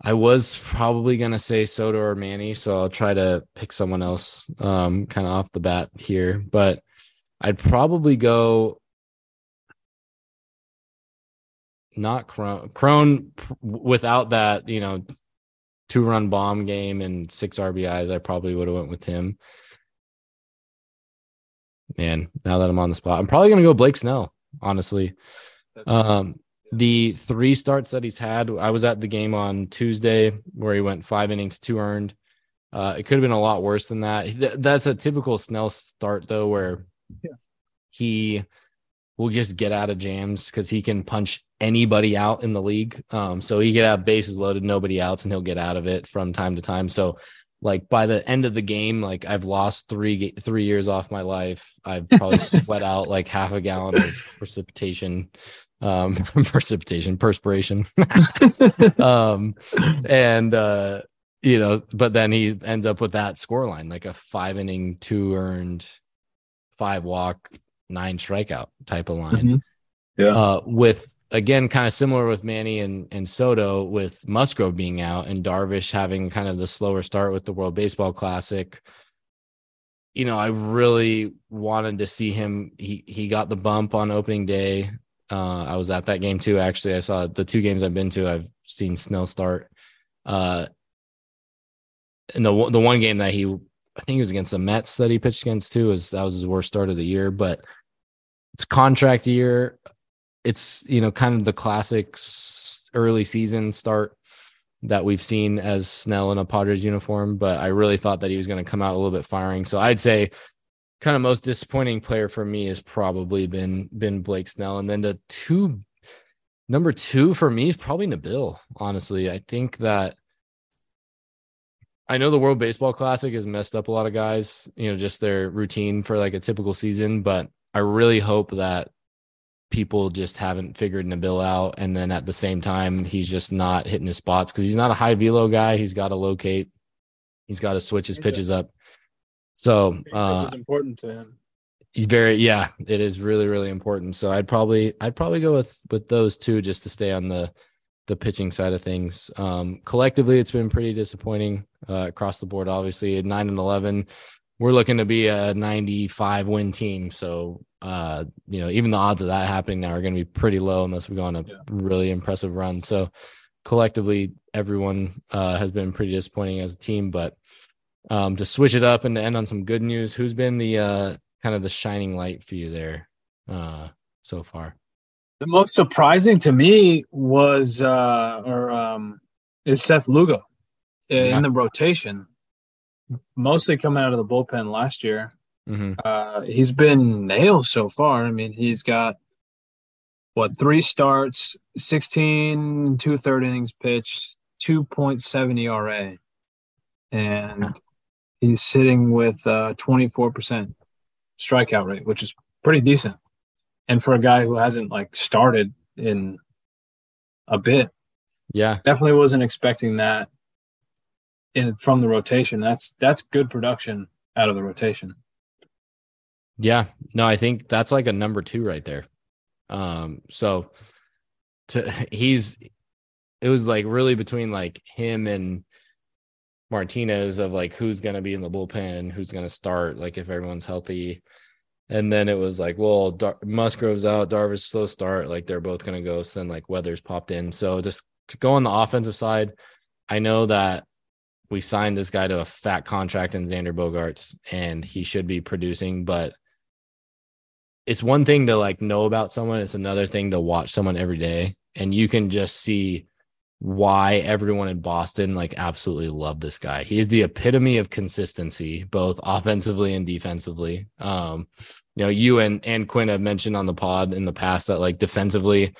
I was probably gonna say Soto or Manny, so I'll try to pick someone else, um, kind of off the bat here. But I'd probably go not Crone. Cron without that, you know, two run bomb game and six RBIs, I probably would have went with him. Man, now that I'm on the spot, I'm probably gonna go Blake Snell. Honestly, um, the three starts that he's had, I was at the game on Tuesday where he went five innings, two earned. Uh, it could have been a lot worse than that. That's a typical Snell start though, where yeah. he will just get out of jams because he can punch anybody out in the league. Um, so he could have bases loaded, nobody outs, and he'll get out of it from time to time. So like by the end of the game, like I've lost three three years off my life. I've probably *laughs* sweat out like half a gallon of precipitation, um, *laughs* precipitation, perspiration, *laughs* um, and uh, you know, but then he ends up with that score line, like a five inning, two earned, five walk, nine strikeout type of line. Mm-hmm. Yeah. Uh, with again, kind of similar with Manny and, and Soto, with Musgrove being out and Darvish having kind of the slower start with the World Baseball Classic. You know, I really wanted to see him. He he got the bump on opening day. Uh, I was at that game too. Actually, I saw the two games I've been to. I've seen Snell start. Uh, and the the one game that he, I think it was against the Mets that he pitched against too. Was that was his worst start of the year, but it's contract year. It's you know kind of the classic early season start that we've seen as Snell in a Padres uniform, but I really thought that he was going to come out a little bit firing. So I'd say kind of most disappointing player for me has probably been been Blake Snell, and then the two number two for me is probably Nabil. Honestly, I think that I know the World Baseball Classic has messed up a lot of guys, you know, just their routine for like a typical season, but I really hope that people just haven't figured Nabil out. And then at the same time, he's just not hitting his spots because he's not a high velo guy. He's got to locate, he's got to switch his pitches up. So uh, important to him. He's very yeah, it is really really important. So I'd probably I'd probably go with with those two just to stay on the the pitching side of things. Um, collectively, it's been pretty disappointing uh, across the board. Obviously, at nine and eleven, we're looking to be a 95 win team. So, uh, you know, even the odds of that happening now are going to be pretty low unless we go on a yeah. really impressive run. So, collectively, everyone uh, has been pretty disappointing as a team. But um, to switch it up and to end on some good news, who's been the uh, kind of the shining light for you there uh, so far? The most surprising to me was, uh, or um, is Seth Lugo in yeah. the rotation mostly coming out of the bullpen last year. Mm-hmm. Uh, he's been nailed so far. I mean, he's got what three starts, 16 two third innings pitched, 2.7 ERA, and he's sitting with uh, 24% strikeout rate, which is pretty decent. And for a guy who hasn't like started in a bit, yeah, definitely wasn't expecting that in, from the rotation. That's that's good production out of the rotation. Yeah, no, I think that's like a number two right there. Um, so to *laughs* he's it was like really between like him and Martinez of like who's gonna be in the bullpen, who's gonna start, like if everyone's healthy. And then it was like, well, Dar- Musgrove's out, Darvish slow start, like they're both gonna go. So then like Weathers popped in. So just to go on the offensive side, I know that we signed this guy to a fat contract in Xander Bogaerts and he should be producing, but it's one thing to like know about someone, it's another thing to watch someone every day. And you can just see why everyone in Boston like absolutely love this guy. He is the epitome of consistency, both offensively and defensively. Um, you know, you and and Quinn have mentioned on the pod in the past that like defensively,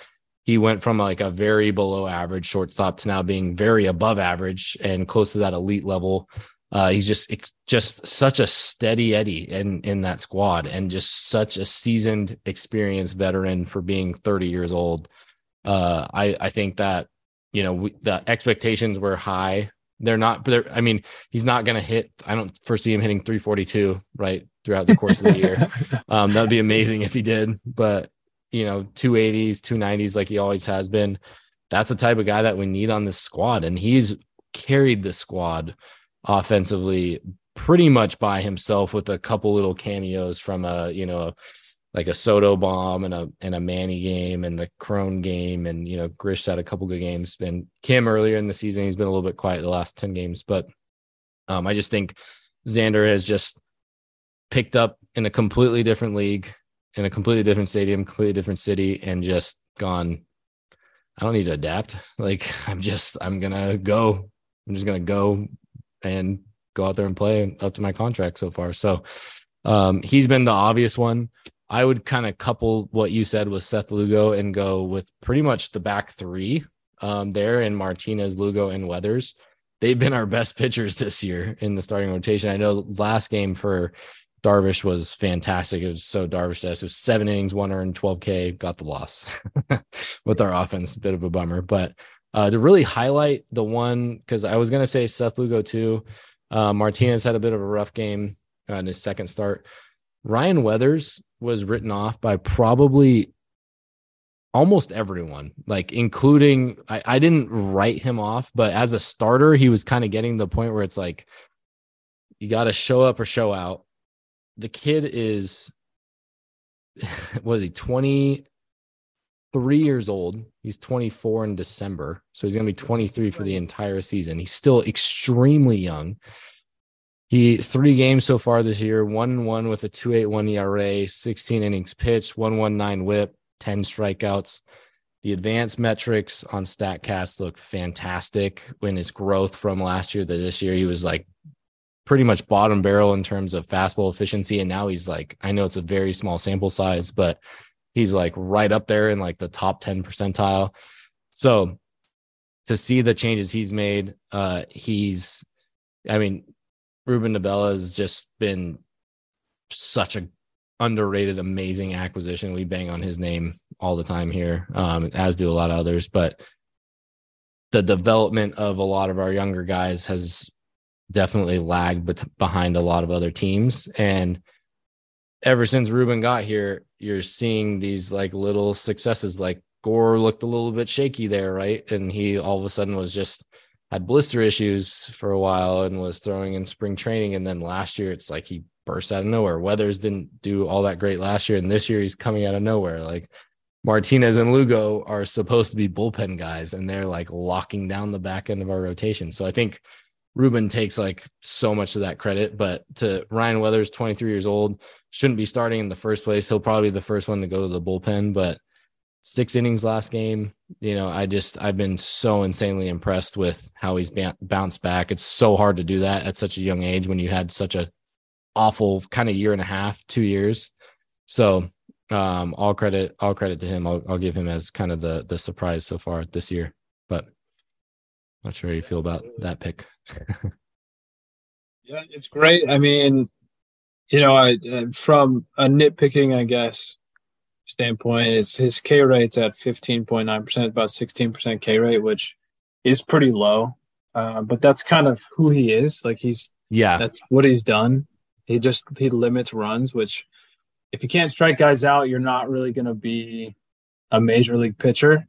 he went from like a very below average shortstop to now being very above average and close to that elite level. Uh, he's just just such a steady Eddie in in that squad, and just such a seasoned, experienced veteran for being 30 years old. Uh, I I think that you know we, the expectations were high. They're not. They're, I mean, he's not going to hit. I don't foresee him hitting 342 right throughout the course of the year. *laughs* Um, that'd be amazing if he did, but you know, 280s, 290s like he always has been. That's the type of guy that we need on this squad. And he's carried the squad offensively pretty much by himself with a couple little cameos from a, you know, like a Soto bomb and a and a Manny game and the Cron game. And you know Grish had a couple good games. And Kim earlier in the season he's been a little bit quiet the last 10 games. But um I just think Xander has just picked up in a completely different league in a completely different stadium completely different city and just gone I don't need to adapt. *laughs* Like I'm just I'm to go. I'm just to go and go out there and play up to my contract so far so um he's been the obvious one I would kind of couple what you said with Seth Lugo and go with pretty much the back three um, there in Martinez, Lugo, and Weathers. They've been our best *laughs* pitchers this year in the starting rotation. I know last game for Darvish was fantastic. It was so Darvish says it was seven innings, one earned, 12K, got the loss *laughs* with our offense. A bit of a bummer. But uh, to really highlight the one, because I was going to say Seth Lugo too. Uh, Martinez had a bit of a rough game uh, in his second start. Ryan Weathers was written off by probably almost everyone, like including I, I didn't write him off, but as a starter, he was kind of getting the point where it's like you got to show up or show out. The kid is *laughs* was he 23 years old? He's 24 in December. So he's going to be 23 for the entire season. He's still extremely young. He three games so far this year, one one with a 281 ERA, 16 innings pitched, 119 whip, 10 strikeouts. The advanced metrics on StatCast look fantastic. When his growth from last year to this year, he was like pretty much bottom barrel in terms of fastball efficiency. And now he's like, I know it's a very small sample size, but he's like right up there in like the top 10 percentile. So to see the changes he's made, uh, he's, I mean, Ruben Niebla has just been such a underrated, amazing acquisition. We bang on his name all the time here, um, as do a lot of others. But the development of a lot of our younger guys has definitely lagged behind a lot of other teams. And ever since Ruben got here, you're seeing these like little successes. Like Gore looked a little bit shaky there, right? And he all of a sudden was just had blister issues for a while and was throwing in spring training. And then last year, it's like he burst out of nowhere. Weathers didn't do all that great last year. And this year, he's coming out of nowhere. Like Martinez and Lugo are supposed to be bullpen guys, and they're like locking down the back end of our rotation. So I think Ruben takes like so much of that credit. But to Ryan Weathers, 23 years old, shouldn't be starting in the first place. He'll probably be the first one to go to the bullpen. But six innings last game. You know, I just I've been so insanely impressed with how he's bounced back. It's so hard to do that at such a young age when you had such a awful kind of year and a half, two years. So um all credit all credit to him. I'll I'll give him as kind of the the surprise so far this year. But not sure how you feel about that pick. *laughs* yeah, it's great. I mean, you know, I from a nitpicking, I guess, standpoint is his K rate's at 15.9%, about 16% K rate, which is pretty low. Uh, but that's kind of who he is. Like he's, yeah, that's what he's done. He just, he limits runs, which if you can't strike guys out, you're not really going to be a major league pitcher.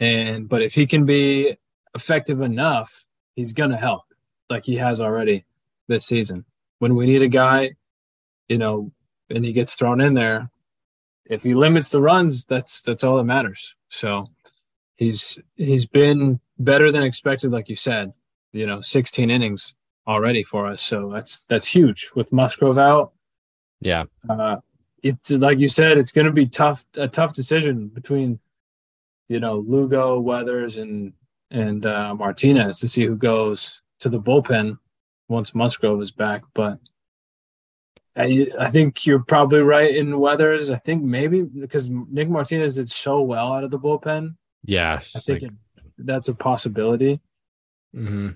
And, but if he can be effective enough, he's going to help like he has already this season. When we need a guy, you know, and he gets thrown in there, if he limits the runs, that's that's all that matters. So he's he's been better than expected, like you said. You know, 16 innings already for us, so that's that's huge with Musgrove out. Yeah, uh, it's like you said, it's going to be tough a tough decision between you know Lugo, Weathers, and and uh, Martinez to see who goes to the bullpen once Musgrove is back, but I, I think you're probably right in Weathers. I think maybe because Nick Martinez did so well out of the bullpen. Yeah, I think like, it, that's a possibility. Mm-hmm.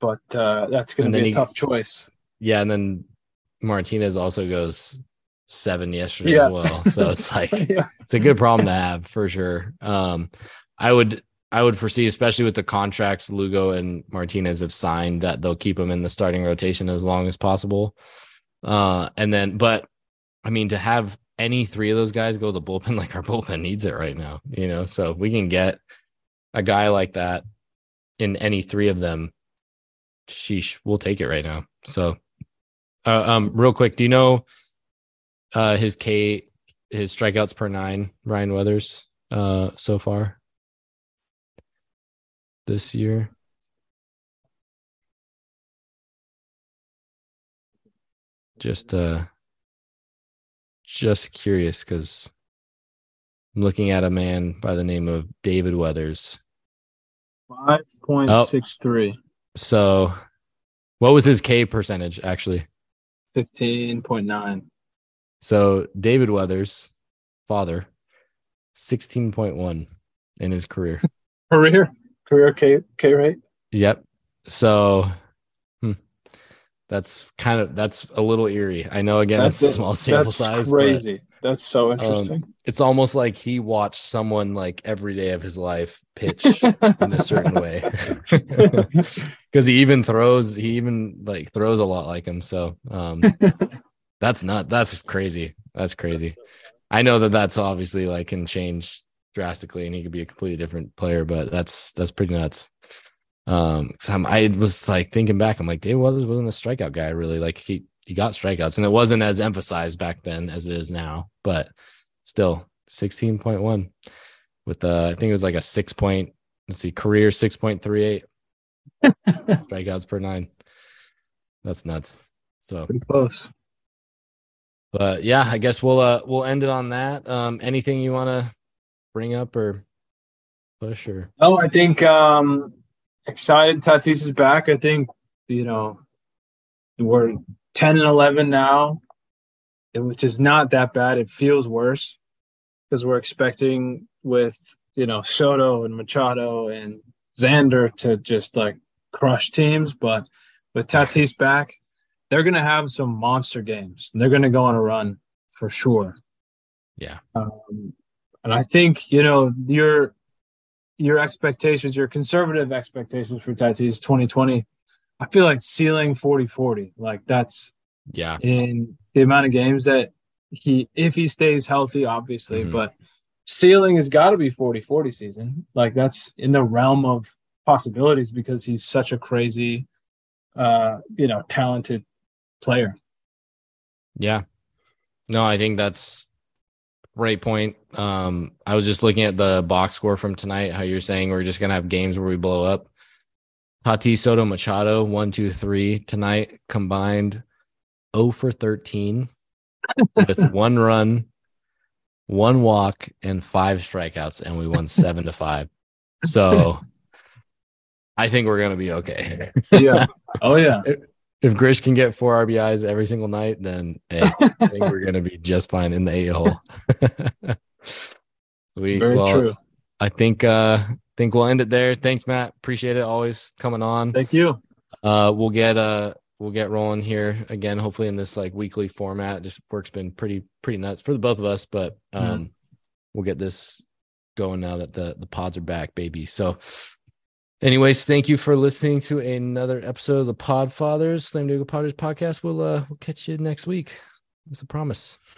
But uh, that's going to be a he, tough choice. Yeah, and then Martinez also goes seven yesterday yeah. as well. So it's like *laughs* yeah. it's a good problem to have for sure. Um, I would I would foresee, especially with the contracts Lugo and Martinez have signed, that they'll keep them in the starting rotation as long as possible. Uh, and then, but I mean, to have any three of those guys go to the bullpen, *laughs* like our bullpen needs it right now, you know. So if we can get a guy like that in any three of them, sheesh, we'll take it right now. So, uh, um, real quick, do you know uh his K his strikeouts per nine, Ryan Weathers, uh, so far this year. Just uh just curious because I'm looking at a man by the name of David Weathers. Five point six three. So what was his K percentage actually? 15.9. So David Weathers, father, 16.1 in his career. *laughs* Career? Career K K rate? Yep. So hmm, that's kind of that's a little eerie. I know again That's it's a small sample That's size. but- crazy. That's so interesting. it's almost like he watched someone like every day of his life pitch *laughs* in a certain way *laughs* because he even throws he even like throws a lot like him so um *laughs* that's not that's crazy that's crazy i know that that's obviously like can change drastically and he could be a completely different player but that's that's pretty nuts. Um, I'm, i was like thinking back i'm like david weathers wasn't a strikeout guy really. Like he he got strikeouts and it wasn't as emphasized back then as it is now but still 16.1 with uh i think it was like a six point let's see career 6.38 *laughs* strikeouts per nine. That's nuts. So Pretty close. but yeah i guess we'll uh we'll end it on that. Um anything you want to bring up or push or No, I think um excited Tatis is back. I think, you know, we're 10 and 11 now, which is not that bad. It feels worse because we're expecting with, you know, Soto and Machado and Xander to just like crush teams. But with Tatis back, they're to have some monster games. They're to go on a run for sure. yeah Um, and I think you know your your expectations, your conservative expectations for Tatis 2020. I feel like ceiling 40-40. Like that's yeah in the amount of games that he, if he stays healthy, obviously, Mhm. but ceiling has got to be 40-40 season. Like that's in the realm of possibilities because he's such a crazy, uh, you know, talented player. Yeah. No, I think that's great point. Um, I was just looking at the box score from tonight, how you're saying we're just gonna have games where we blow up. Tatis Soto Machado, one, two, three tonight combined 0 for 13 *laughs* with one run, one walk, and five strikeouts, and we won seven to five. So *laughs* I think we're gonna be okay. Yeah. oh yeah. If Grish can get four RBIs every single night, then hey, *laughs* I think we're gonna be just fine in the eight hole. *laughs* Sweet. Very well, true. I think uh think we'll end it there. Thanks, Matt. Appreciate it. Always coming on. Thank you. Uh we'll get uh we'll get rolling here again, hopefully in this like weekly format. Just work's been pretty pretty nuts for the both of us, but um we'll get this going now that the the pods are back, baby. So anyways, thank you for listening to another episode of the Pod Fathers, Slam Diego Padres podcast. We'll uh we'll catch you next week. That's a promise. *laughs*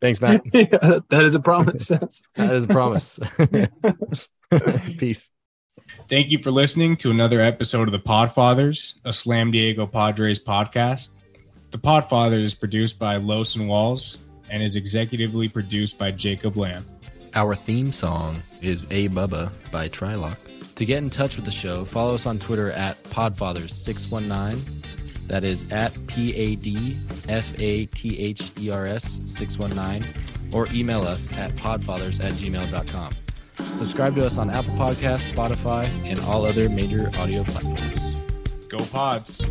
Thanks, Matt. *laughs* yeah, that is a promise. *laughs* That's- a promise. Peace. Thank you for listening to another episode of the Podfathers, a Slam Diego Padres podcast. The Podfathers is produced by Los and Walls and is executively produced by Jacob Lamb. Our theme song is A Bubba by Trilock. To get in touch with the show, follow us on Twitter at Podfathers619. That is at P A D F A T H E R S 619. Or email us at podfathers at gmail.com. Subscribe to us on Apple Podcasts, Spotify, and all other major audio platforms. Go Pods!